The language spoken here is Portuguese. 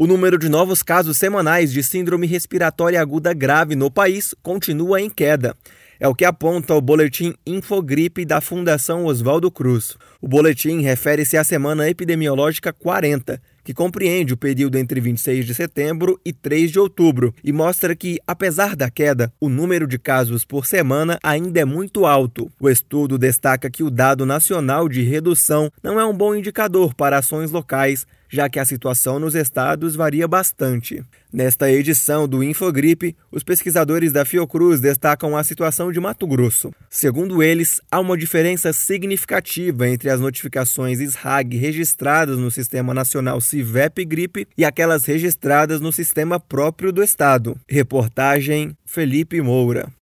O número de novos casos semanais de síndrome respiratória aguda grave no país continua em queda. É o que aponta o boletim Infogripe da Fundação Oswaldo Cruz. O boletim refere-se à semana epidemiológica 40, que compreende o período entre 26 de setembro e 3 de outubro, e mostra que, apesar da queda, o número de casos por semana ainda é muito alto. O estudo destaca que o dado nacional de redução não é um bom indicador para ações locais, já que a situação nos estados varia bastante. Nesta edição do Infogripe, os pesquisadores da Fiocruz destacam a situação de Mato Grosso. Segundo eles, há uma diferença significativa entre as notificações SRAG registradas no Sistema Nacional CIVEP Gripe e aquelas registradas no sistema próprio do estado. Reportagem Felipe Moura.